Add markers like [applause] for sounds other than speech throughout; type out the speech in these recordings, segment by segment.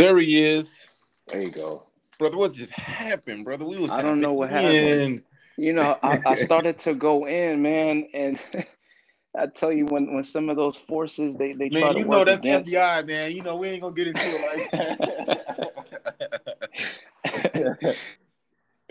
There he is. There you go. Brother, what just happened, brother? We was I don't know what in. happened. You know, I, I [laughs] started to go in, man, and [laughs] I tell you when when some of those forces they they try Man, to you know that's against. FBI, man. You know we ain't gonna get into it like that. [laughs]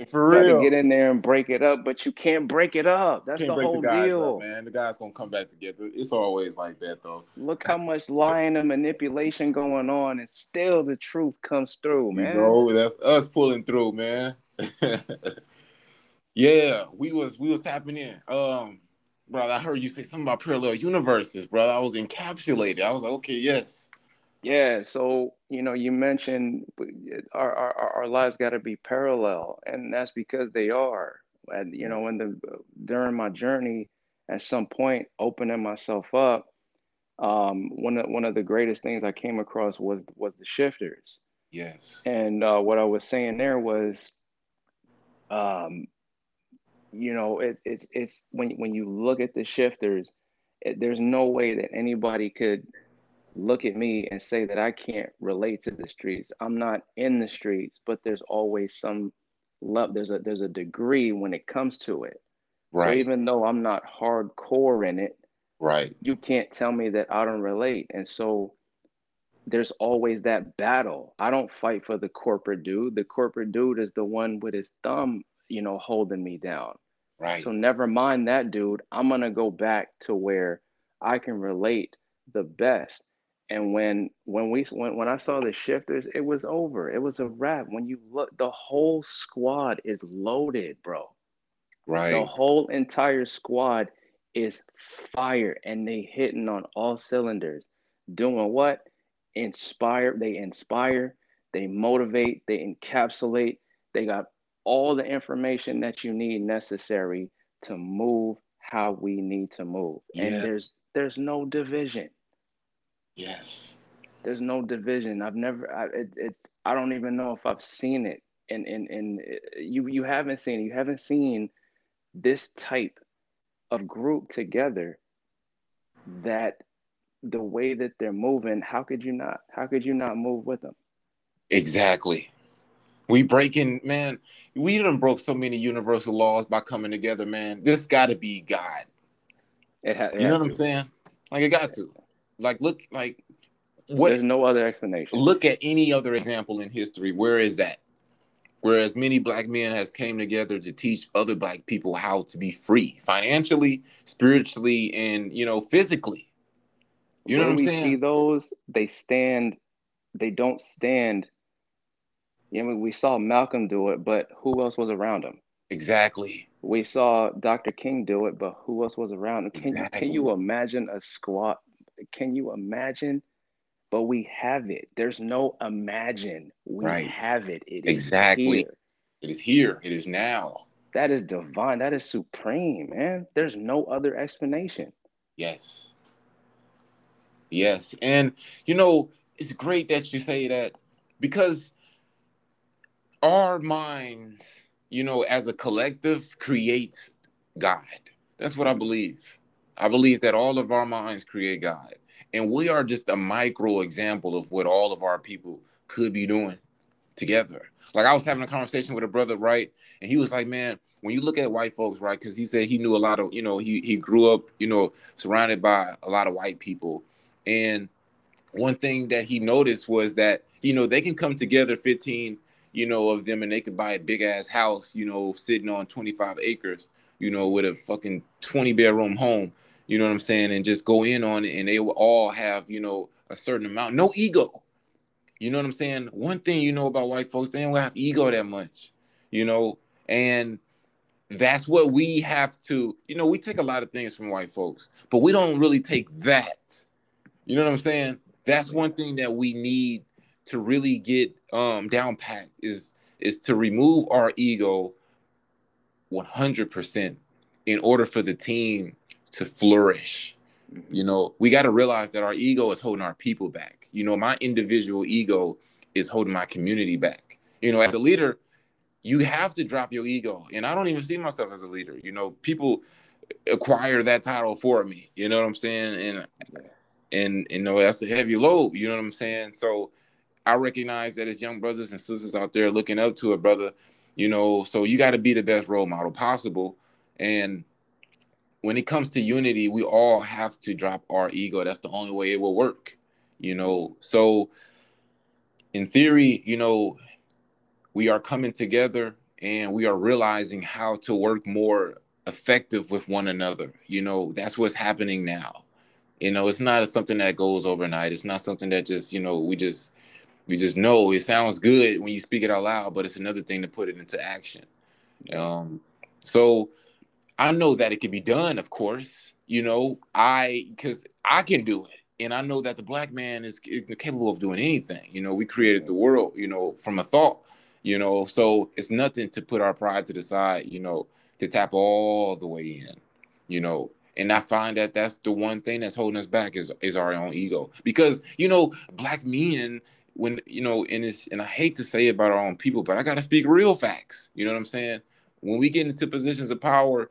For try to real. get in there and break it up, but you can't break it up. That's the whole the deal. up, man. The guys gonna come back together. It's always like that, though. Look how much lying and manipulation going on, and still the truth comes through, You man. know, that's us pulling through, man. [laughs] yeah, we was we was tapping in. Um, brother, I heard you say something about parallel universes, brother. I was encapsulated. I was like, okay, yes. Yeah, so you know, you mentioned our our, our lives got to be parallel, and that's because they are. And you know, in the during my journey, at some point, opening myself up, um, one of one of the greatest things I came across was was the shifters. Yes. And uh, what I was saying there was, um, you know, it, it's it's when when you look at the shifters, it, there's no way that anybody could look at me and say that I can't relate to the streets. I'm not in the streets, but there's always some love. There's a there's a degree when it comes to it. So Right. even though I'm not hardcore in it, Right. you can't tell me that I don't relate. And so there's always that battle. I don't fight for the corporate dude. The corporate dude is the one with his thumb, you know, holding me down. Right. So never mind that dude. I'm gonna go back to where I can relate the best. And when when we when, when I saw the shifters, it was over. It was a wrap. When you look, the whole squad is loaded, bro. Right. The whole entire squad is fire and they hitting on all cylinders. Doing what? Inspire, they inspire, they motivate, they encapsulate. They got all the information that you need necessary to move how we need to move. And there's there's no division. Yes. There's no division. I've never I, it, it's I don't even know if I've seen it. And and and uh, you you haven't seen it. You haven't seen this type of group together that the way that they're moving, how could you not? How could you not move with them? Exactly. We breaking, man. We done broke so many universal laws by coming together, man. This got to be God. It, ha- it You know what I'm saying? Like it got to. Like look, like what? There's no other explanation. Look at any other example in history. Where is that? Whereas many black men has came together to teach other black people how to be free, financially, spiritually, and you know, physically. You know when what I'm we see saying? those, they stand. They don't stand. You know, we saw Malcolm do it, but who else was around him? Exactly. We saw Dr. King do it, but who else was around him? Can, can you imagine a squad? Can you imagine? But we have it. There's no imagine. We Right. have it. It Exactly. here. It is here. It is now. That is divine. That is supreme, man. There's no other explanation. Yes. Yes. And you know, it's great that you say that because our minds, you know, as a collective creates God. That's what I believe. I believe that all of our minds create God. And we are just a micro example of what all of our people could be doing together. Like I was having a conversation with a brother, right? And he was like, man, when you look at white folks, right? Because he said he knew a lot of, you know, he he grew up, you know, surrounded by a lot of white people. And one thing that he noticed was that, you know, they can come together 15, you know, of them and they could buy a big ass house, you know, sitting on 25 acres, you know, with a fucking 20 bedroom home, you know what I'm saying? And just go in on it and they will all have, you know, a certain amount, no ego. You know what I'm saying? One thing you know about white folks, they don't have ego that much, you know, and that's what we have to, you know, we take a lot of things from white folks, but we don't really take that. You know what I'm saying? That's one thing that we need to really get um down packed is is to remove our ego 100% in order for the team to flourish. Mm-hmm. You know, we got to realize that our ego is holding our people back. You know, my individual ego is holding my community back. You know, as a leader, you have to drop your ego. And I don't even see myself as a leader. You know, people acquire that title for me. You know what I'm saying? And and you know, that's a heavy load. You know what I'm saying? So I recognize that as young brothers and sisters out there looking up to a brother, you know, so you got to be the best role model possible. And when it comes to unity, we all have to drop our ego. That's the only way it will work, you know. So, in theory, you know, we are coming together and we are realizing how to work more effective with one another. You know, that's what's happening now. You know, it's not something that goes overnight. It's not something that just, you know, we just we just know it sounds good when you speak it out loud, but it's another thing to put it into action. Um, so I know that it can be done, of course. You know, I because I can do it, and I know that the black man is capable of doing anything. You know, we created the world, you know, from a thought. You know, so it's nothing to put our pride to the side. You know, to tap all the way in. You know, and I find that that's the one thing that's holding us back is is our own ego because you know black men when you know and it's and I hate to say about our own people but I got to speak real facts you know what I'm saying when we get into positions of power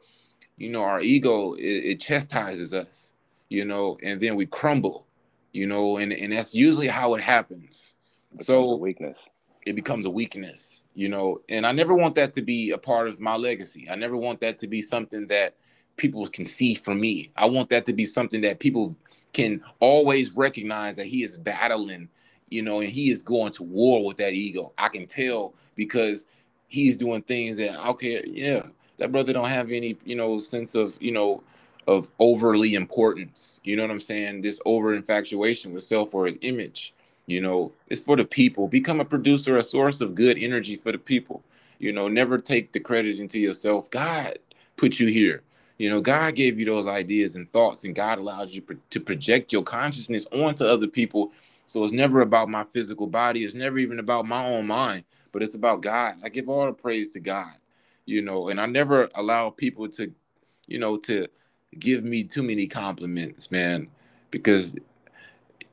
you know our ego it, it chastises us you know and then we crumble you know and and that's usually how it happens so weakness it becomes a weakness you know and I never want that to be a part of my legacy I never want that to be something that people can see from me. I want that to be something that people can always recognize that he is battling, you know, and he is going to war with that ego. I can tell because he's doing things that okay, yeah, that brother don't have any, you know, sense of, you know, of overly importance. You know what I'm saying? This over infatuation with self or his image. You know, it's for the people. Become a producer, a source of good energy for the people. You know, never take the credit into yourself. God put you here. You know, God gave you those ideas and thoughts, and God allows you to project your consciousness onto other people. So it's never about my physical body. It's never even about my own mind, but it's about God. I give all the praise to God, you know, and I never allow people to, you know, to give me too many compliments, man, because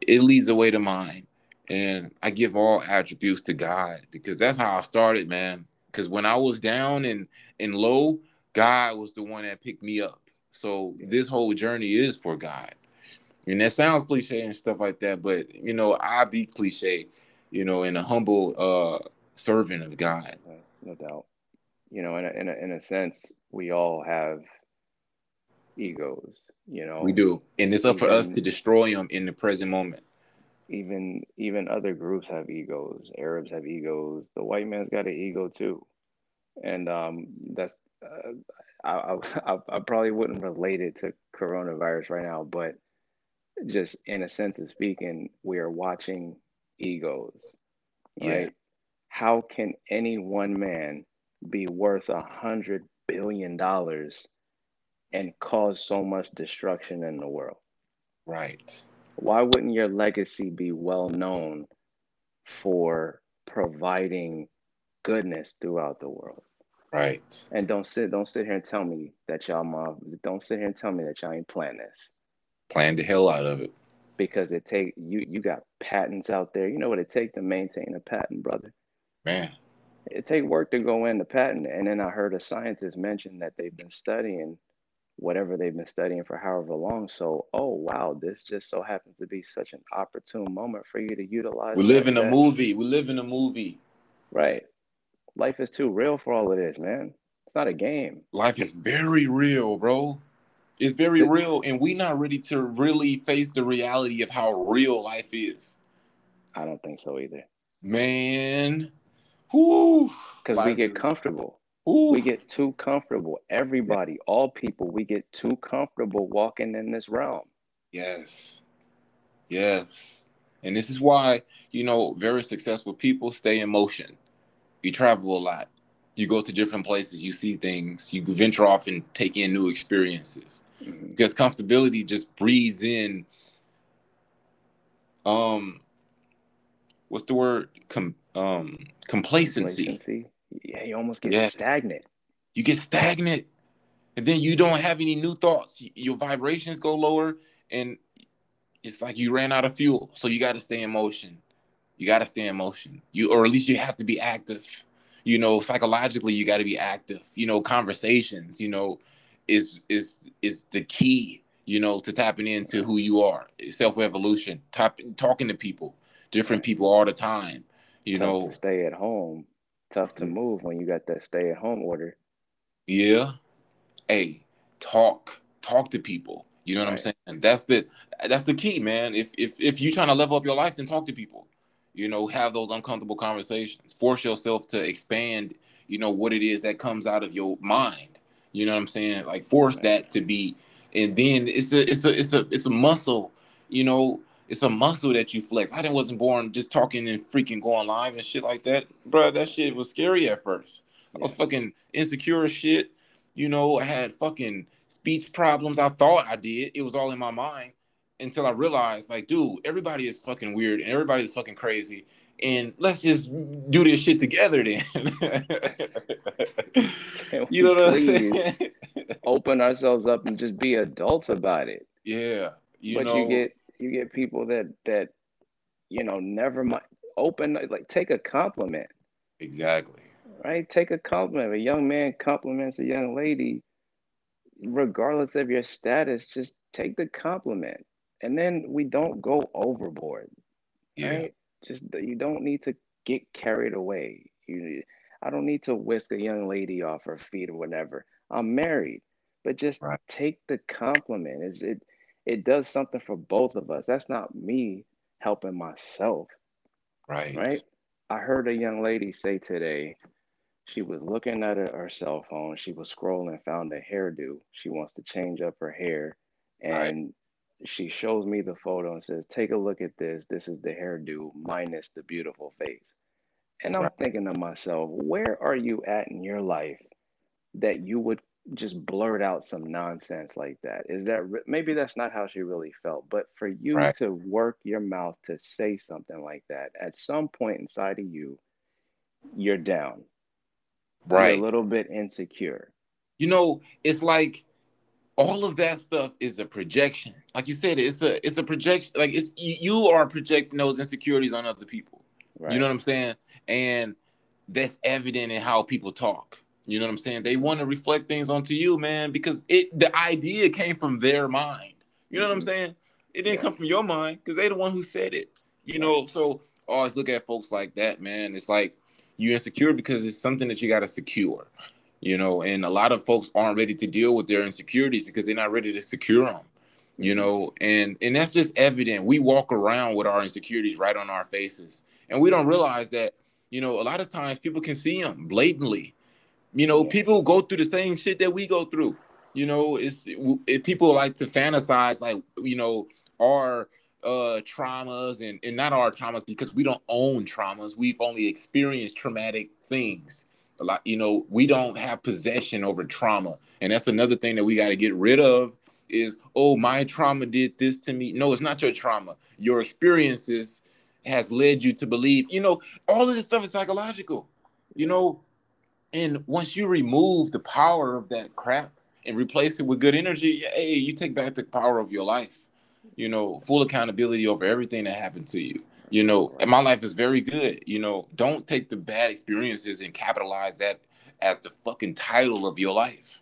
it leads away to mine. And I give all attributes to God because that's how I started, man. Because when I was down and and low, God was the one that picked me up. So this whole journey is for God. And that sounds cliche and stuff like that, but you know, I be cliche, you know, and a humble uh servant of God. No doubt. You know, in a, in a, in a sense, we all have egos, you know. We do. And it's up even, for us to destroy them in the present moment. Even even other groups have egos. Arabs have egos. The white man's got an ego too. And um that's uh, I, I, I probably wouldn't relate it to coronavirus right now, but just in a sense of speaking, we are watching egos, right? Yeah. How can any one man be worth a hundred billion dollars and cause so much destruction in the world? Right. Why wouldn't your legacy be well known for providing goodness throughout the world? Right. And don't sit don't sit here and tell me that y'all mom don't sit here and tell me that y'all ain't plan this. Plan the hell out of it. Because it take you you got patents out there. You know what it take to maintain a patent, brother? Man. It take work to go in the patent. And then I heard a scientist mention that they've been studying whatever they've been studying for however long. So, oh wow, this just so happens to be such an opportune moment for you to utilize. We live in a movie. We live in a movie. Right life is too real for all of this, man. It's not a game. Life is very real, bro. It's very real, and we not ready to really face the reality of how real life is. I don't think so either. Man! Because we get comfortable. Ooh. We get too comfortable. Everybody, all people, we get too comfortable walking in this realm. Yes. Yes. And this is why, you know, very successful people stay in motion you travel a lot you go to different places you see things you venture off and take in new experiences mm-hmm. because comfortability just breeds in um what's the word Com- um complacency. complacency yeah you almost get yeah. stagnant you get stagnant and then you don't have any new thoughts your vibrations go lower and it's like you ran out of fuel so you got to stay in motion you got to stay in motion. You or at least you have to be active. You know, psychologically, you got to be active. You know, conversations. You know, is is is the key. You know, to tapping into who you are, self evolution, talking to people. Different people all the time. You tough know, stay at home, tough to move when you got that stay at home order. Yeah. Hey, talk. Talk to people. You know what right. I'm saying? That's the that's the key, man. If if if you're trying to level up your life, then talk to people. You know, have those uncomfortable conversations. Force yourself to expand, you know, what it is that comes out of your mind. You know what I'm saying? Like force right. that to be and then it's a it's a it's a it's a muscle, you know, it's a muscle that you flex. I didn't wasn't born just talking and freaking going live and shit like that. Bro, that shit was scary at first. I was fucking insecure shit. You know, I had fucking speech problems. I thought I did. It was all in my mind until I realized, like, dude, everybody is fucking weird and everybody is fucking crazy. And let's just do this shit together then. [laughs] you know what I'm saying? Open ourselves up and just be adults about it. Yeah. You but know, you get you get people that that you know never mind open like take a compliment. Exactly right? Take a compliment. A young man compliments a young lady, regardless of your status, just take the compliment. And then we don't go overboard. Yeah. Right? Just you don't need to get carried away. You I don't need to whisk a young lady off her feet or whatever. I'm married. But just right. take the compliment. It's, it it does something for both of us. That's not me helping myself. Right. Right. I heard a young lady say today, she was looking at her, her cell phone. She was scrolling, found a hairdo. She wants to change up her hair. And right. she shows me the photo and says, Take a look at this. This is the hairdo minus the beautiful face. And I'm right. thinking to myself, where are you at in your life that you would just blurt out some nonsense like that? Is that maybe that's not how she really felt, but for you right. to work your mouth to say something like that at some point inside of you, you're down. Right a little bit insecure. You know it's like all of that stuff is a projection. Like you said it's a it's a projection like it's you are projecting those insecurities on other people. Right. you know what i'm saying? And that's evident in how people talk you know what i'm saying? They want to reflect things onto you man because it the idea came from their mind. You know mm-hmm. what i'm mm-hmm. saying? It didn't yeah. come from your mind because they're the one who said it you know? So always look at folks like that man. It's like you insecure because it's something that you got to secure you know? And a lot of folks aren't ready to deal with their insecurities because they're not ready to secure them you mm-hmm. know? And and that's just evident. We walk around with our insecurities right on our faces and we don't realize that you know a lot of times people can see them blatantly you know people go through the same shit that we go through. You know it's it, people like to fantasize like you know our uh traumas and, and not our traumas because we don't own traumas. We've only experienced traumatic things. A lot you know we don't have possession over trauma. And that's another thing that we got to get rid of is oh my trauma did this to me. No it's not your trauma. Your experiences has led you to believe you know all of this stuff is psychological. You know and once you remove the power of that crap and replace it with good energy hey you take back the power of your life you know, full accountability over everything that happened to you. You know, and my life is very good. You know, don't take the bad experiences and capitalize that as the fucking title of your life.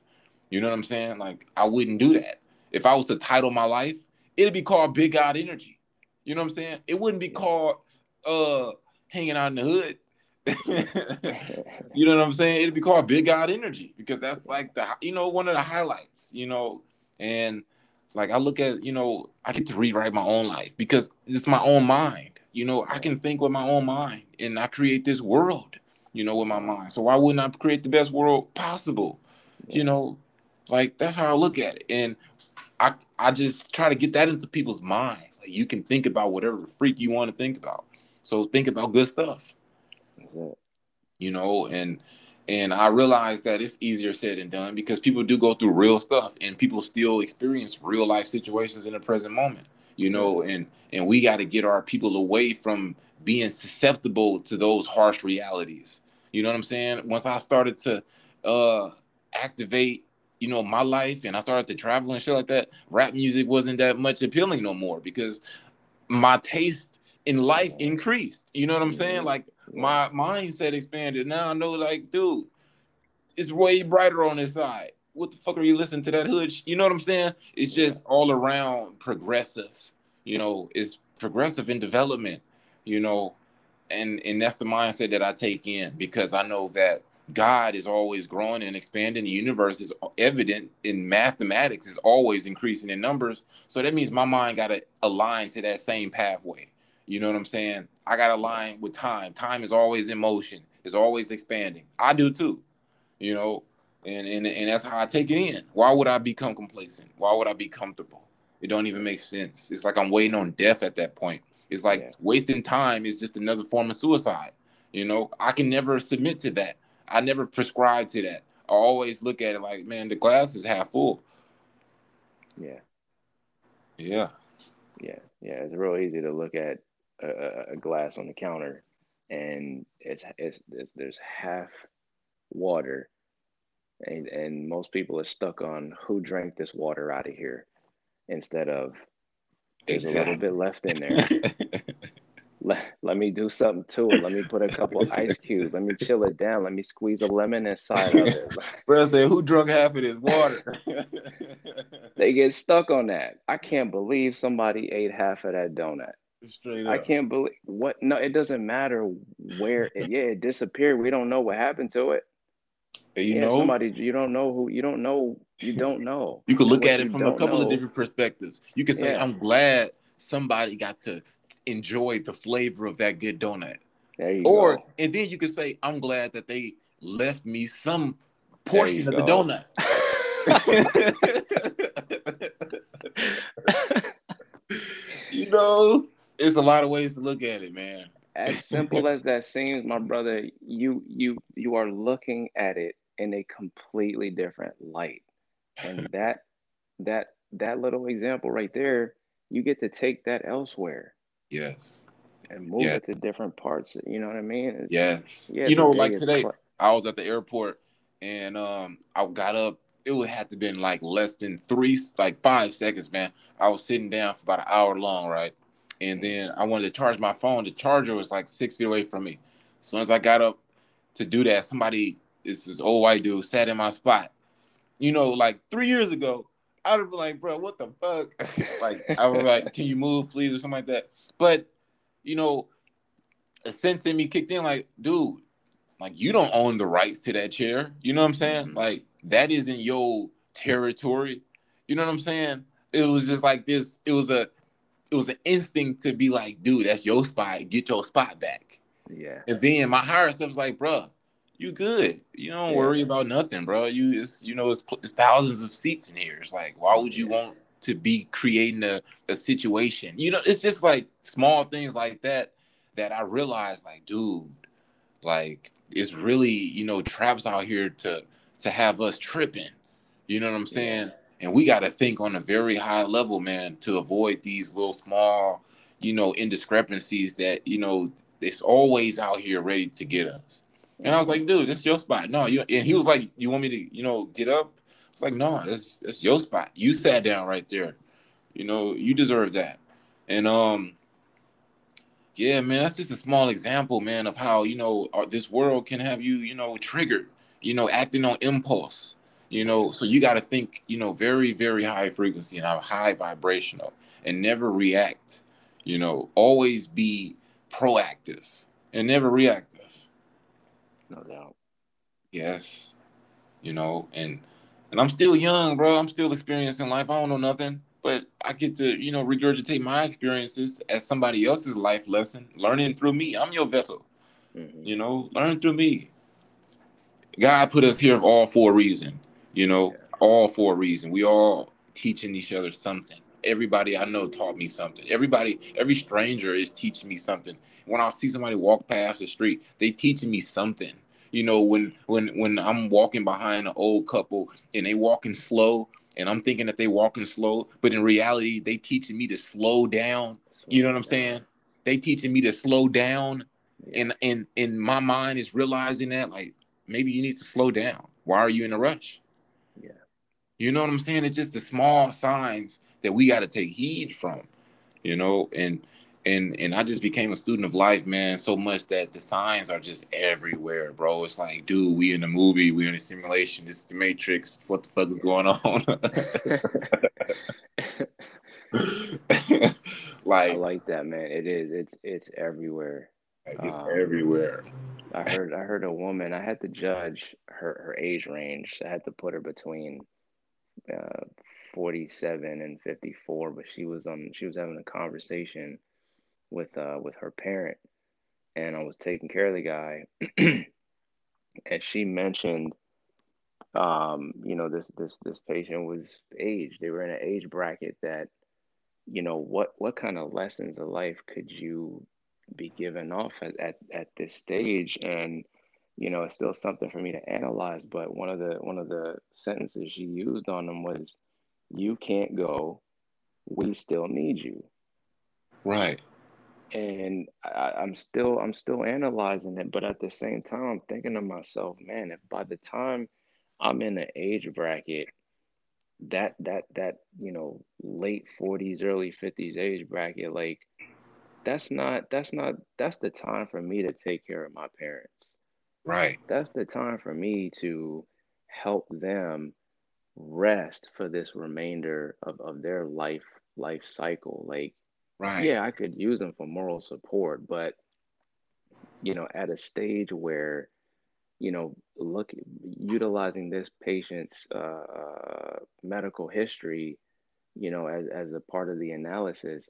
You know what I'm saying? Like, I wouldn't do that. If I was to title my life, it'd be called Big God Energy. You know what I'm saying? It wouldn't be called uh hanging out in the hood. [laughs] you know what I'm saying? It'd be called Big God Energy because that's like the you know one of the highlights. You know, and like I look at, you know, I get to rewrite my own life because it's my own mind. You know, I can think with my own mind and I create this world, you know, with my mind. So why wouldn't I create the best world possible? You know, like that's how I look at it. And I I just try to get that into people's minds. Like you can think about whatever freak you want to think about. So think about good stuff. You know, and and I realized that it's easier said than done because people do go through real stuff and people still experience real life situations in the present moment, you know, and and we got to get our people away from being susceptible to those harsh realities. You know what I'm saying? Once I started to uh activate, you know, my life and I started to travel and shit like that, rap music wasn't that much appealing no more because my taste in life increased. You know what I'm saying? Like my mindset expanded. Now I know, like, dude, it's way brighter on this side. What the fuck are you listening to that hood? You know what I'm saying? It's just all around progressive. You know, it's progressive in development. you know, and and that's the mindset that I take in because I know that God is always growing and expanding. The universe is evident in mathematics is always increasing in numbers. So that means my mind got to align to that same pathway. You know what I'm saying? I got to align with time. Time is always in motion. It's always expanding. I do too. You know, and and and that's how I take it in. Why would I become complacent? Why would I be comfortable? It don't even make sense. It's like I'm waiting on death at that point. It's like yeah. wasting time is just another form of suicide. You know, I can never submit to that. I never prescribe to that. I always look at it like, man, the glass is half full. Yeah. Yeah. Yeah. Yeah. It's real easy to look at a, a glass on the counter and it's, it's, it's there's half water and, and most people are stuck on who drank this water out of here instead of there's exactly. a little bit left in there [laughs] let, let me do something to it. Let me put a couple ice cubes. Let me chill it down. Let me squeeze a lemon inside of it. [laughs] Bro said, who drunk half of this water? they get stuck on that. I can't believe somebody ate half of that donut. Straight up. I can't believe what no, it doesn't matter where it yeah, it disappeared. We don't know what happened to it. You yeah, know somebody you don't know who you don't know you [laughs] don't know. You could look at it from a couple know. of different perspectives. You could say, yeah. I'm glad somebody got to enjoy the flavor of that good donut. or go. and then you could say, I'm glad that they left me some portion of go. the donut. [laughs] [laughs] you know, it's a lot of ways to look at it, man. As [laughs] simple as that seems, my brother, you you you are looking at it in a completely different light. And [laughs] that that that little example right there, you get to take that elsewhere. Yes. And move it to different parts. You know what I mean? It's, yes. Yeah, you know, like today, pl- I was at the airport and um I got up. It would have to been like less than three, like five seconds, man. I was sitting down for about an hour long, right? And then I wanted to charge my phone. The charger was like six feet away from me. As soon as I got up to do that, somebody, this this old white dude, sat in my spot. You know, like three years ago, I'd have been like, bro, what the fuck? [laughs] like, I was like, can you move, please, or something like that. But you know, a sense in me kicked in, like, dude, like you don't own the rights to that chair. You know what I'm saying? Mm-hmm. Like that isn't your territory. You know what I'm saying? It was just like this. It was a, it was an instinct to be like, dude, that's your spot. Get your spot back. Yeah. And then my higher self was like, bro, you good. You don't yeah. worry about nothing, bro. You it's you know it's, it's, thousands of seats in here. It's like, why would you want to be creating a, a situation. You know, it's just like small things like that that I realized, like, dude, like it's really, you know, traps out here to to have us tripping. You know what I'm saying? And we got to think on a very high level, man, to avoid these little small, you know, indiscrepancies that, you know, it's always out here ready to get us. And I was like, dude, that's your spot. No, you and he was like, You want me to, you know, get up? It's like, no, that's that's your spot. You sat down right there. You know, you deserve that. And um, yeah, man, that's just a small example, man, of how you know uh, this world can have you, you know, triggered. You know, acting on impulse. You know, so you got to think, you know, very, very high frequency and high vibrational, and never react. You know, always be proactive and never reactive. No doubt. Yes. You know, and and I'm still young, bro. I'm still experiencing life. I don't know nothing, but I get to, you know, regurgitate my experiences as somebody else's life lesson, learning through me. I'm your vessel. Mm-hmm. You know, learn through me. God put us here all for a reason. You know, yeah. all for a reason. We all teaching each other something. Everybody I know taught me something. Everybody, every stranger is teaching me something. When I see somebody walk past the street, they teaching me something you know, when when when I'm walking behind an old couple and they walking slow, and I'm thinking that they walking slow, but in reality, they teaching me to slow down. You know what I'm saying? They teaching me to slow down, and and and my mind is realizing that like maybe you need to slow down. Why are you in a rush? You know what I'm saying? It's just the small signs that we got to take heed from, you know, and and and I just became a student of life, man, so much that the signs are just everywhere, bro. It's like, dude, we in a movie, we in a simulation. This is the Matrix. What the fuck is going on? [laughs] [laughs] Like I like that, man. It is. It's it's everywhere. it's um, everywhere. I heard I heard a woman. I had to judge her her age range. I had to put her between uh, 47 and 54, but she was on. She was having a conversation with uh with her parent, and I was taking care of the guy, [clears throat] and she mentioned, um, you know, this this this patient was aged. They were in an age bracket that, you know, what what kind of lessons of life could you be given off at, at, at this stage and you know it's still something for me to analyze but one of the one of the sentences she used on them was you can't go. We still need you. Right. And I, i'm still i'm still analyzing it but at the same time i'm thinking to myself man if by the time i'm in the age bracket that that that you know late 40s early 50s age bracket like that's not that's not that's the time for me to take care of my parents right. That's the time for me to help them rest for this remainder of, of their life life cycle. Like right. yeah i could use them for moral support but you know at a stage where you know look utilizing this patient's uh, medical history you know as, as a part of the analysis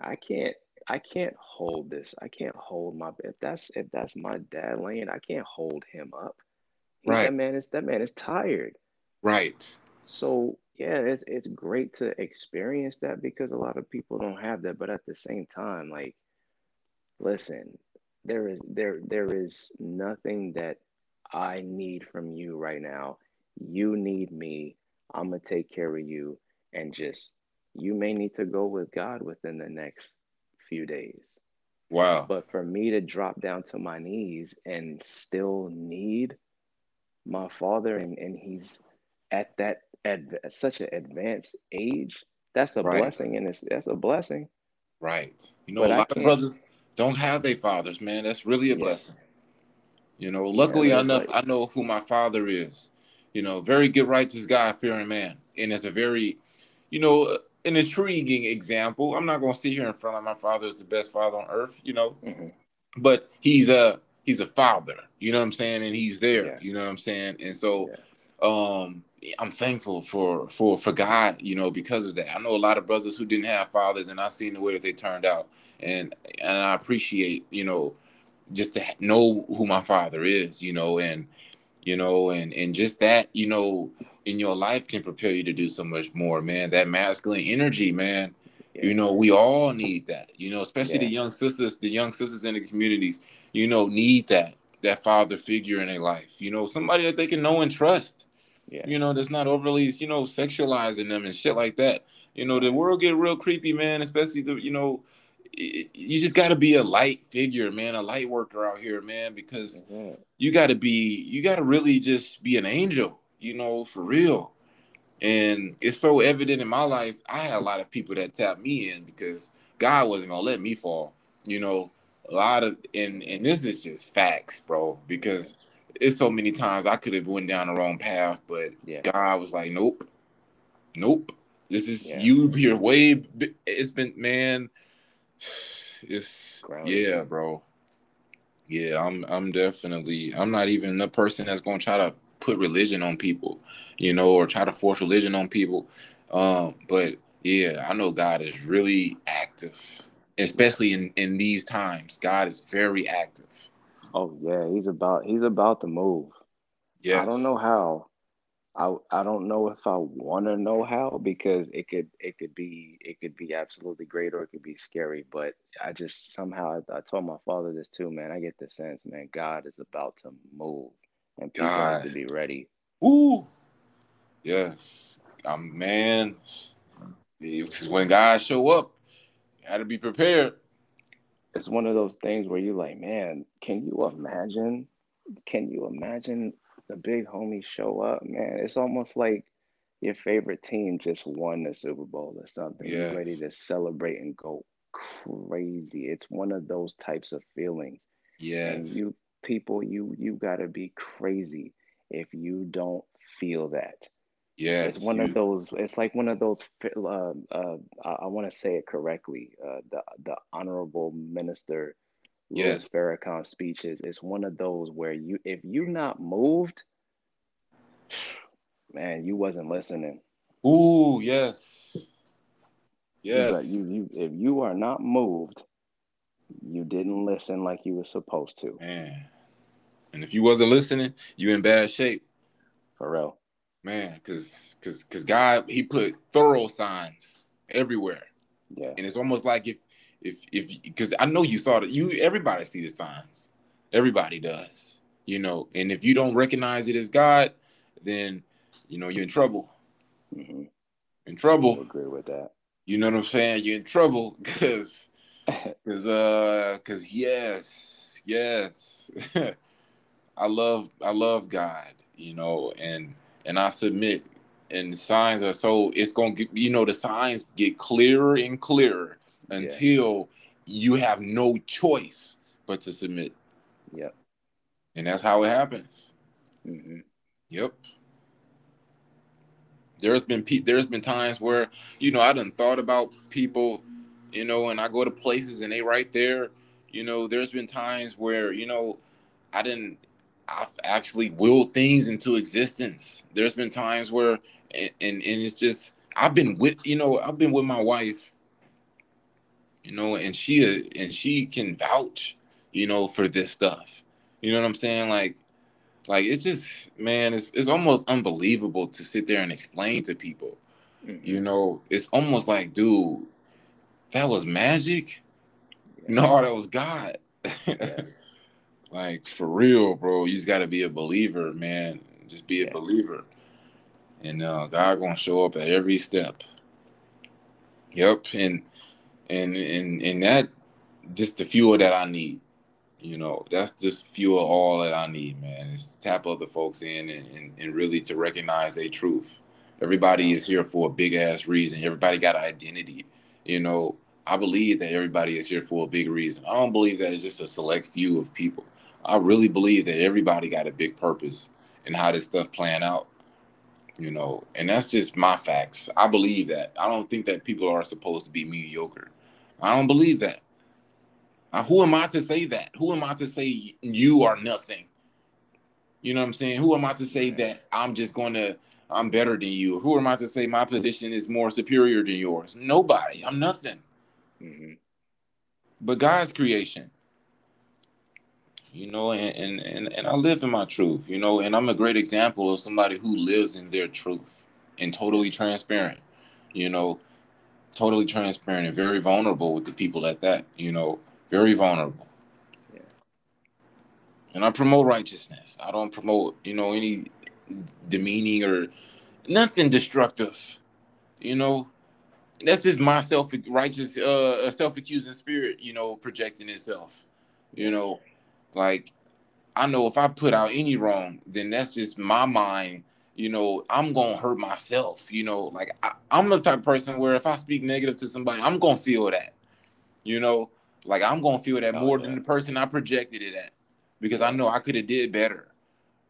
i can't I can't hold this. I can't hold my if that's if that's my dad laying, I can't hold him up. Right. That man is that man is tired. Right. So yeah, it's it's great to experience that because a lot of people don't have that. But at the same time, like, listen, there is there there is nothing that I need from you right now. You need me. I'm gonna take care of you, and just you may need to go with God within the next few days. Wow. But for me to drop down to my knees and still need my father, and, and he's at that at such an advanced age, that's a right. blessing, and it's that's a blessing. Right. You know, but a lot of brothers don't have their fathers, man. That's really a yeah. blessing. You know, luckily yeah, enough, like, I know who my father is. You know, very good, righteous guy, fearing man, and it's a very, you know, an intriguing example. I'm not going to sit here in front of my father as the best father on earth, you know, mm-hmm. but he's a he's a father, you know what I'm saying, and he's there, yeah. you know what I'm saying, and so, yeah. um, I'm thankful for for for God, you know, because of that. I know a lot of brothers who didn't have fathers, and I've seen the way that they turned out, and and I appreciate, you know, just to know who my father is, you know, and you know, and and just that, you know, in your life can prepare you to do so much more, man. That masculine energy, man. Yeah. You know, we all need that. You know, especially yeah. the young sisters, the young sisters in the communities, you know, need that that father figure in their life. You know, somebody that they can know and trust. Yeah. You know, that's not overly, you know, sexualizing them and shit like that. You know, the world get real creepy, man, especially the, you know, you just got to be a light figure, man, a light worker out here, man, because mm-hmm. you got to be, you got to really just be an angel, you know, for real. And it's so evident in my life. I had a lot of people that tapped me in because God wasn't gonna let me fall. You know, a lot of and and this is just facts, bro. Because it's so many times I could have went down the wrong path, but yeah. God was like, nope, nope. This is yeah. you. You're way. It's been man it's Grounded. yeah, bro. Yeah, I'm I'm definitely I'm not even the person that's gonna try to put religion on people, you know, or try to force religion on people. Um, but yeah, I know God is really active, especially in in these times. God is very active. Oh yeah, he's about he's about to move. Yeah, I don't know how, I I don't know if I want to know how because it could it could be it could be absolutely great or it could be scary. But I just somehow I, I told my father this too, man. I get the sense, man, God is about to move, and people God. have to be ready. Ooh, yes, um, man. Because when guys show up, you got to be prepared. It's one of those things where you're like, man, can you imagine? Can you imagine the big homies show up, man, it's almost like your favorite team just won the Super Bowl or something. Yes. You're ready to celebrate and go crazy. It's one of those types of feelings. Yes. And you people, you you gotta be crazy if you don't feel that. Yeah, it's one of those. It's like one of those. Uh, uh, I want to say it correctly. Uh, the the honorable minister, Yes. Farrakhan speeches. It's one of those where you, if you're not moved, [sighs] man, you wasn't listening. Ooh, yes. Yes. got- You, you, if you are not moved, you didn't listen like you were supposed to. Man. And if you wasn't listening, you in bad shape. For real. Man, cause cause cause God, he put thorough signs everywhere. Yeah. And it's almost like if if if because I know you saw that you everybody see the signs. Everybody does. You know, and if you don't recognize it as God, then you know you're in trouble. hmm In I trouble. agree with that. You know what I'm saying? You're in trouble because [laughs] Cause uh cause yes, yes. [laughs] I love I love God, you know, and and I submit and signs are so it's gonna get you know the signs get clearer and clearer Yeah. until you have no choice but to submit. Yep. And that's how it happens. hmm Yep. There's been pe- there's been times where you know I done thought about people, you know, and I go to places and they right there. You know, there's been times where you know I didn't. I've actually willed things into existence. There's been times where and and, and it's just I've been with you know I've been with my wife. You know, and she and she can vouch, you know, for this stuff. You know what I'm saying? Like like it's just man it's, it's almost unbelievable to sit there and explain to people hmm you know it's almost like dude that was magic? Yeah. no that was god. Yeah. [laughs] like for real bro. You just got to be a believer man. Just be a Yeah. believer. And uh god gonna show up at every step. Yep and and and and that just the fuel that i need you know. That's just fuel all that i need man. Is to tap other folks in and, and, and really to recognize a truth. Everybody is here for a big ass reason. Everybody got an identity you know i believe that everybody is here for a big reason. I don't believe that it's just a select few of people. I really believe that everybody got a big purpose in how this stuff playing out you know and that's just my facts. I believe that. I don't think that people are supposed to be mediocre. I don't believe that. Who am I to say that? Who am I to say you are nothing? You know what I'm saying? Who am I to say that I'm just going to, I'm better than you? Who am I to say my position is more superior than yours? Nobody. I'm nothing hmm but God's creation. You know, and, and, and, and I live in my truth, you know, and I'm a great example of somebody who lives in their truth and totally transparent, you know, totally transparent and very vulnerable with the people at that, you know, very vulnerable. Yeah. And I promote righteousness. I don't promote, you know, any demeaning or nothing destructive. You know, that's just my self righteous, uh, self accusing spirit. You know, projecting itself. You know, like I know if I put out any wrong, then that's just my mind. You know, I'm gonna hurt myself. You know, like I, I'm the type of person where if I speak negative to somebody, I'm gonna feel that. You know, like I'm gonna feel that Oh, more yeah. than the person I projected it at, because I know I could have did better.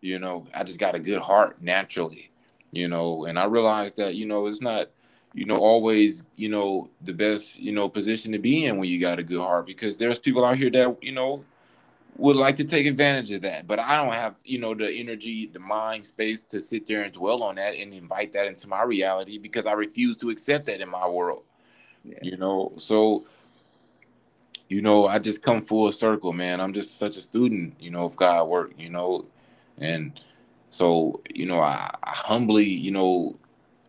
You know, I just got a good heart naturally. You know, and I realized that you know it's not, you know, always you know the best you know position to be in when you got a good heart because there's people out here that you know would like to take advantage of that. But I don't have, you know, the energy, the mind space to sit there and dwell on that and invite that into my reality because I refuse to accept that in my world. Yeah. You know, so you know, I just come full circle, man. I'm just such a student, you know, of God work, you know, and so you know, I, I humbly, you know,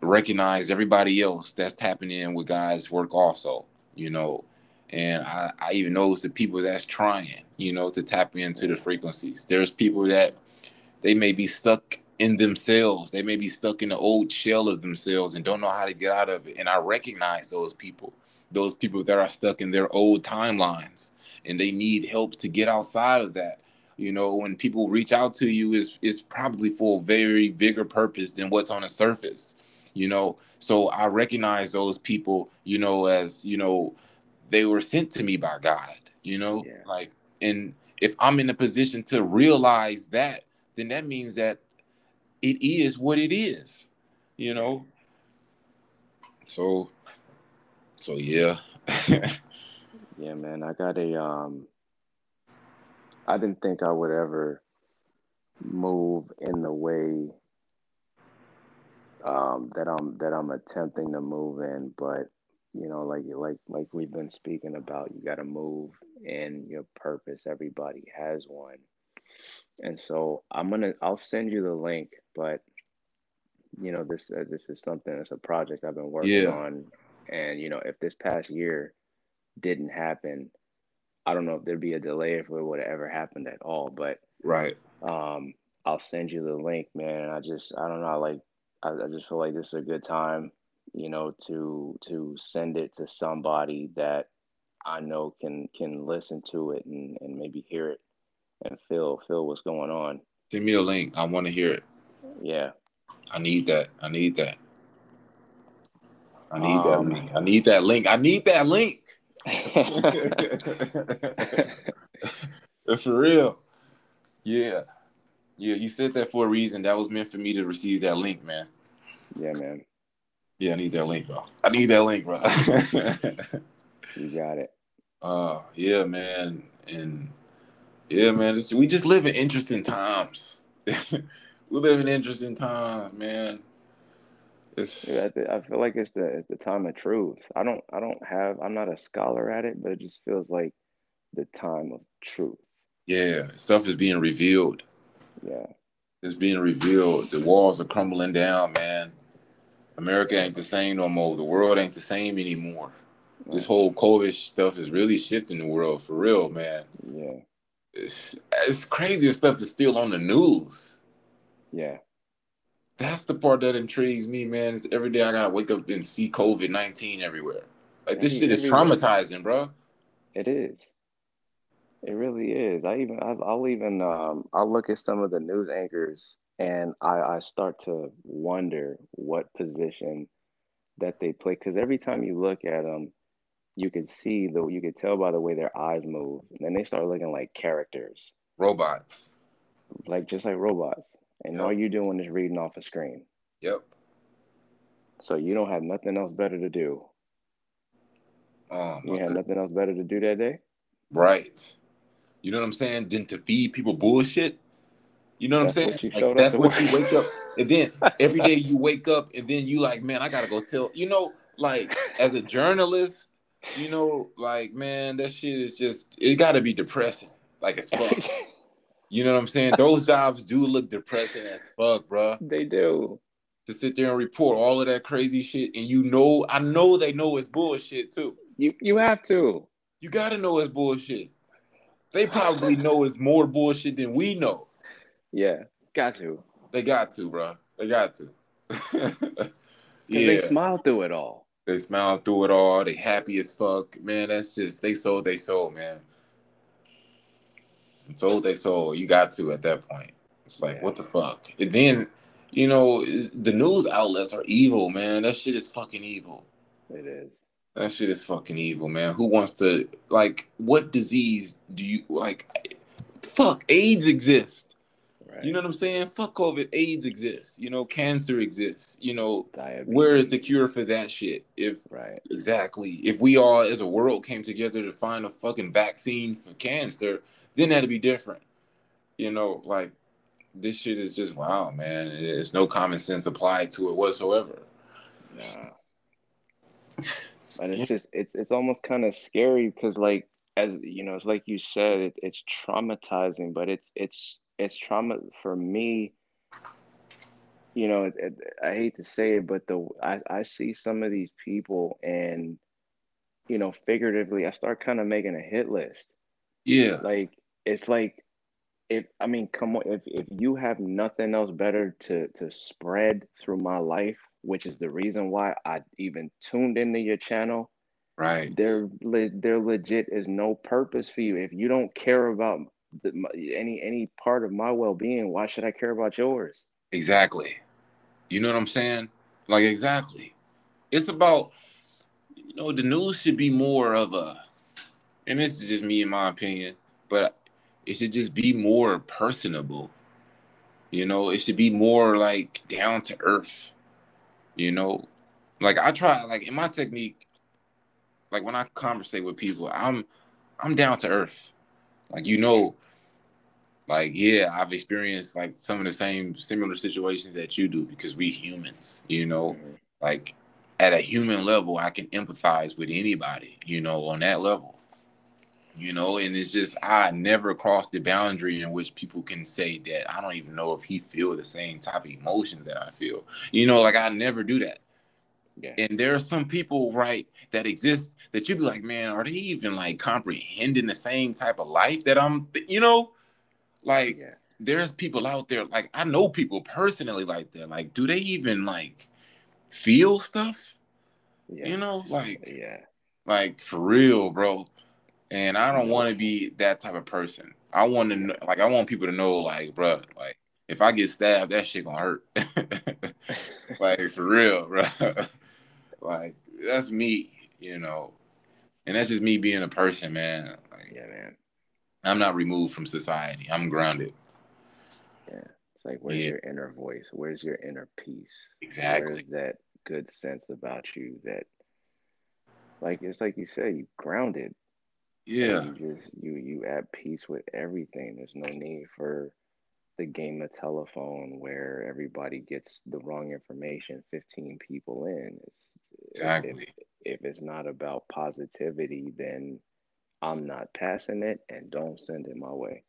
recognize everybody else that's tapping in with God's work also, you know, and I, I even notice the people that's trying, you know, to tap into the frequencies. There's people that they may be stuck in themselves. They may be stuck in the old shell of themselves and don't know how to get out of it. And I recognize those people, those people that are stuck in their old timelines and they need help to get outside of that. You know, when people reach out to you is is probably for a very bigger purpose than what's on the surface. You know, so I recognize those people, you know, as you know, they were sent to me by God, you know, Yeah. like, and if I'm in a position to realize that, then that means that it is what it is. you know. So, so yeah. [laughs] yeah, man. I got a um. I didn't think I would ever move in the way um, that I'm that I'm attempting to move in, but you know, like like like we've been speaking about, you got to move in your purpose. Everybody has one, and so I'm gonna I'll send you the link, but you know this uh, this is something it's a project I've been working yeah. on, and you know if this past year didn't happen, I don't know if there'd be a delay if it would have ever happened at all, but right. Um, I'll send you the link, man. I just I don't know, like I, I just feel like this is a good time, you know, to to send it to somebody that I know can can listen to it and, and maybe hear it and feel feel what's going on. Send me a link. I want to hear it. Yeah. I need that. I need that. I need um, that link. I need that link. I need that link. [laughs] for real. Yeah. Yeah, you said that for a reason. That was meant for me to receive that link, man. Yeah, man. Yeah, I need that link, bro. I need that link, bro. [laughs] you got it. Uh, yeah, man, and yeah, man. we just live in interesting times. [laughs] we live in interesting times, man. It's. Yeah, I feel like it's the it's the time of truth. I don't I don't have I'm not a scholar at it, but it just feels like the time of truth. Yeah, stuff is being revealed. Yeah. It's being revealed. The walls are crumbling down, man. America ain't the same no more. The world ain't the same anymore. This whole COVID stuff is really shifting the world for real, man. Yeah. It's, it's crazy stuff is still on the news. Yeah. That's the part that intrigues me, man. Is every day I gotta wake up and see COVID nineteen everywhere. Like this shit is traumatizing, bro. It is. It really is. I even I'll even um, I'll look at some of the news anchors and I, I start to wonder what position that they play because every time you look at them, you can see the you can tell by the way their eyes move, and then they start looking like characters, robots, like just like robots, and yep. all you're doing is reading off a screen. Yep. So you don't have nothing else better to do. Oh, you had nothing else better to do that day. Right. You know what I'm saying? Than to feed people bullshit. You know what that's I'm saying? What like, that's what you wake up, and then [laughs] every day you wake up, and then you like, man, I gotta go tell. You know, like as a journalist, you know, like man, that shit is just it got to be depressing, like as fuck. [laughs] you know what I'm saying? Those jobs do look depressing as fuck, bro. They do. To sit there and report all of that crazy shit, and you know, I know they know it's bullshit too. You you have to. You got to know it's bullshit. They probably know it's more bullshit than we know. Yeah, got to. They got to, bro. They got to. [laughs] yeah. They smile through it all. They smile through it all. They happy as fuck. Man, that's just they sold they sold, man. Sold they sold. You got to at that point. It's like, yeah. what the fuck? And then, you know, the news outlets are evil, man. That shit is fucking evil. It is. That shit is fucking evil, man. Who wants to like what disease do you like fuck AIDS exists. Right. You know what I'm saying? Fuck COVID, AIDS exists. You know, cancer exists. You know, Diabetes. where is the cure for that shit? If right. exactly. If we all as a world came together to find a fucking vaccine for cancer, then that'd be different. You know, like this shit is just wow, man. It's no common sense applied to it whatsoever. Yeah. and it's just it's it's almost kind of scary because like as you know it's like you said it, it's traumatizing but it's it's it's trauma for me you know it, it, i hate to say it but the I, I see some of these people and you know figuratively i start kind of making a hit list yeah like it's like if i mean come on if, if you have nothing else better to to spread through my life which is the reason why I even tuned into your channel. Right. There, there legit is no purpose for you if you don't care about the, any any part of my well being. Why should I care about yours? Exactly. You know what I'm saying? Like exactly. It's about you know the news should be more of a, and this is just me in my opinion, but it should just be more personable. You know, it should be more like down to earth You know, like I try, like in my technique, like when I conversate with people, I'm I'm down to earth. Like you know, like yeah, I've experienced like some of the same similar situations that you do because we humans, you know, mm-hmm. like at a human level, I can empathize with anybody, you know, on that level. You know, and it's just I never crossed the boundary in which people can say that I don't even know if he feel the same type of emotions that I feel. You know, like I never do that. Yeah. And there are some people, right, that exist that you'd be like, man, are they even like comprehending the same type of life that I'm, you know, like yeah. there's people out there, like I know people personally like that. Like, do they even like feel stuff? Yeah. You know, like yeah, like for real, bro. And I don't want to be that type of person. I want to know, like I want people to know, like, bro, like if I get stabbed, that shit gonna hurt. [laughs] like for real, bro. [laughs] like that's me, you know. And that's just me being a person, man. Like, yeah, man. I'm not removed from society. I'm grounded. Yeah. It's like where's yeah. your inner voice? Where's your inner peace? Exactly. Where's that good sense about you that like it's like you said, you grounded. Yeah. You just you you at peace with everything. There's no need for the game of telephone where everybody gets the wrong information 15 people in. It's, exactly. If, if it's not about positivity, then I'm not passing it and don't send it my way.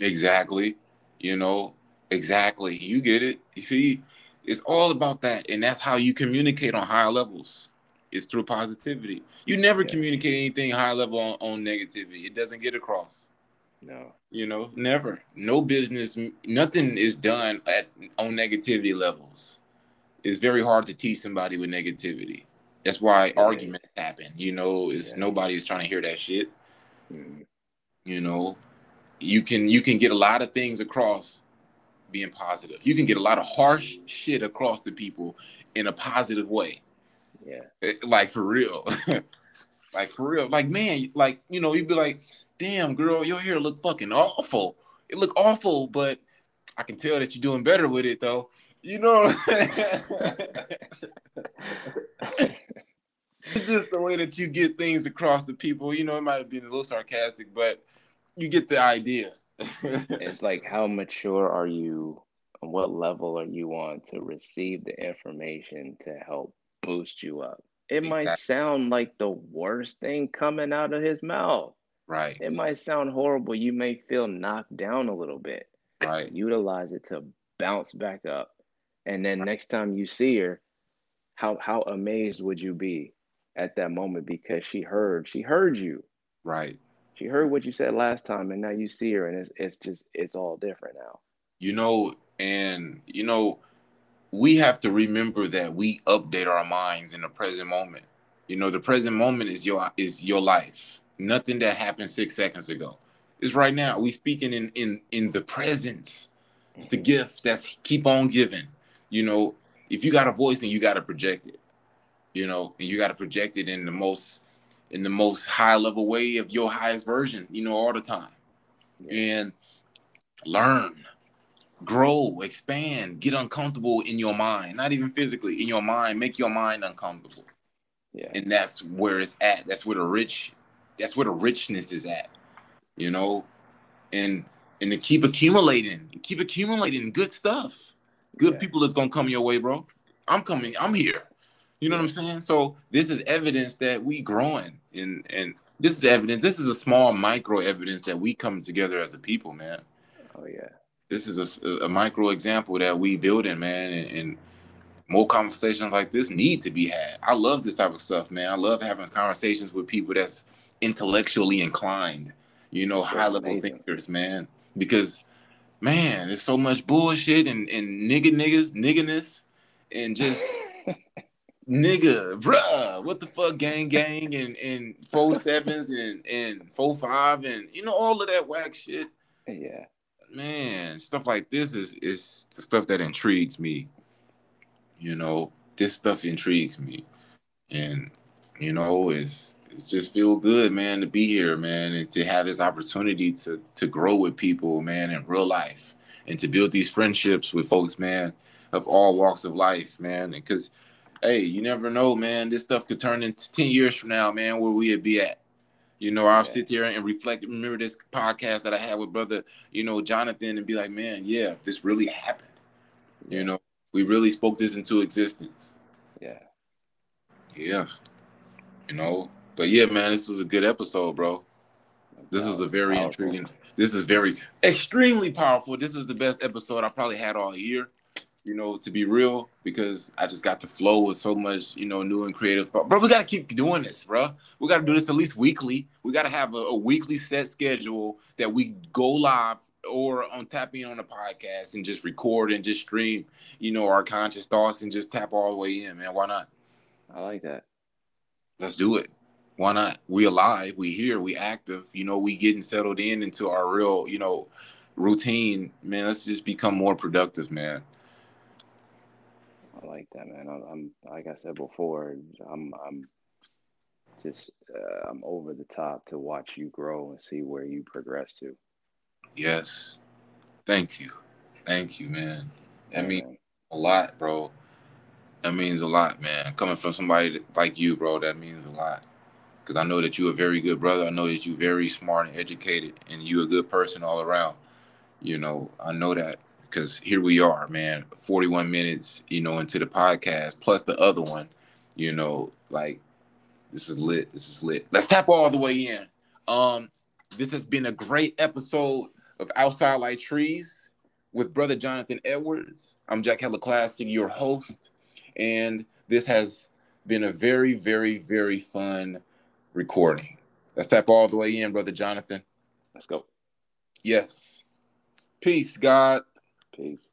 Exactly. You know, exactly. You get it. You see, it's all about that. And that's how you communicate on higher levels. It's through positivity. You never yeah. communicate anything high level on, on negativity. It doesn't get across. No. You know, never. No business, nothing is done at on negativity levels. It's very hard to teach somebody with negativity. That's why yeah. arguments happen. You know, is yeah. nobody's trying to hear that shit. Mm-hmm. You know, you can you can get a lot of things across being positive. You can get a lot of harsh shit across to people in a positive way. Yeah. Eh, like for real. [laughs] like for real. Like man, like you know, you'd be like, "Damn, girl, your hair look fucking awful. It look awful, but I can tell that you're doing better with it though." You know. [laughs] it's just the way that you get things across to people. You know, it might have been a little sarcastic, but you get the idea. [laughs] it's like how mature are you? On what level are you on to receive the information to help boost you up? It might sound like the worst thing coming out of his mouth. Right. It might sound horrible. You may feel knocked down a little bit. Right. Utilize it to bounce back up. And then right. next time you see her, how how amazed would you be at that moment because she heard she heard you right she heard what you said last time and now you see her and it's, it's just it's all different now you know and you know we have to remember that we update our minds in the present moment. You know the present moment is your is your life. Nothing that happened six seconds ago. Is right now. We speaking in in in the present it's the mm-hmm. gift that's keep on giving. You know if you got a voice and you got to project it. You know, and you got to project it in the most in the most high level way of your highest version, you know, all the time. And learn, grow, expand, get uncomfortable in your mind, not even physically, in your mind, make your mind uncomfortable. Yeah. And that's where it's at. That's where the rich, that's where the richness is at, you know, and and to keep accumulating, keep accumulating good stuff. Good yeah. people is gonna come your way, bro. I'm coming. I'm here. You know what I'm saying? So this is evidence that we growing and and this is evidence. This is a small micro evidence that we come together as a people, man. Oh yeah. This is a, a micro example that we building, man, and, and more conversations like this need to be had. I love this type of stuff, man. I love having conversations with people that's intellectually inclined, you know, high level thinkers, man. Because man, there's so much bullshit and, and nigga niggas, nigganess, and just [laughs] nigga, bruh, what the fuck, gang, gang, and and four sevens and and four five and you know all of that whack shit. Yeah, man, stuff like this is is the stuff that intrigues me. You know, this stuff intrigues me, and you know, it's it's just feel good, man, to be here, man, and to have this opportunity to to grow with people, man, in real life, and to build these friendships with folks, man, of all walks of life, man, because hey, you never know, man. This stuff could turn into 10 years from now, man, where we'd be at. You know, I'll yeah. sit there and reflect. Remember this podcast that I had with brother, you know, Jonathan, and be like, man, yeah, this really happened. You know, we really spoke this into existence. Yeah. Yeah. You know, but yeah, man, this was a good episode, bro. This is a very powerful. intriguing. This is very extremely powerful. This is the best episode I probably had all year you know, to be real, because I just got to flow with so much, you know, new and creative thought. Bro, we gotta keep doing this, bro. We gotta do this at least weekly. We gotta have a, a weekly set schedule that we go live or on tapping on the podcast and just record and just stream, you know, our conscious thoughts and just tap all the way in, man. Why not? I like that. Let's do it. Why not? We alive, we here, we active, you know, we getting settled in into our real, you know, routine. Man, let's just become more productive, man. I like that, man. I'm, like I said before, I'm I'm just uh, I'm over the top to watch you grow and see where you progress to. Yes, thank you, thank you, man. That means a lot, bro. That means a lot, man. Coming from somebody like you, bro, that means a lot. Because I know that you're a very good brother. I know that you're very smart and educated, and you're a good person all around. You know, I know that because here we are, man, 41 minutes, you know, into the podcast, plus the other one, you know, like this is lit. This is lit. Let's tap all the way in. Um, this has been a great episode of Outside Like Trees with brother Jonathan Edwards. I'm Jack Hella Classic, your host, and this has been a very, very, very fun recording. Let's tap all the way in, brother Jonathan. Let's go. Yes. Peace, God. Peace.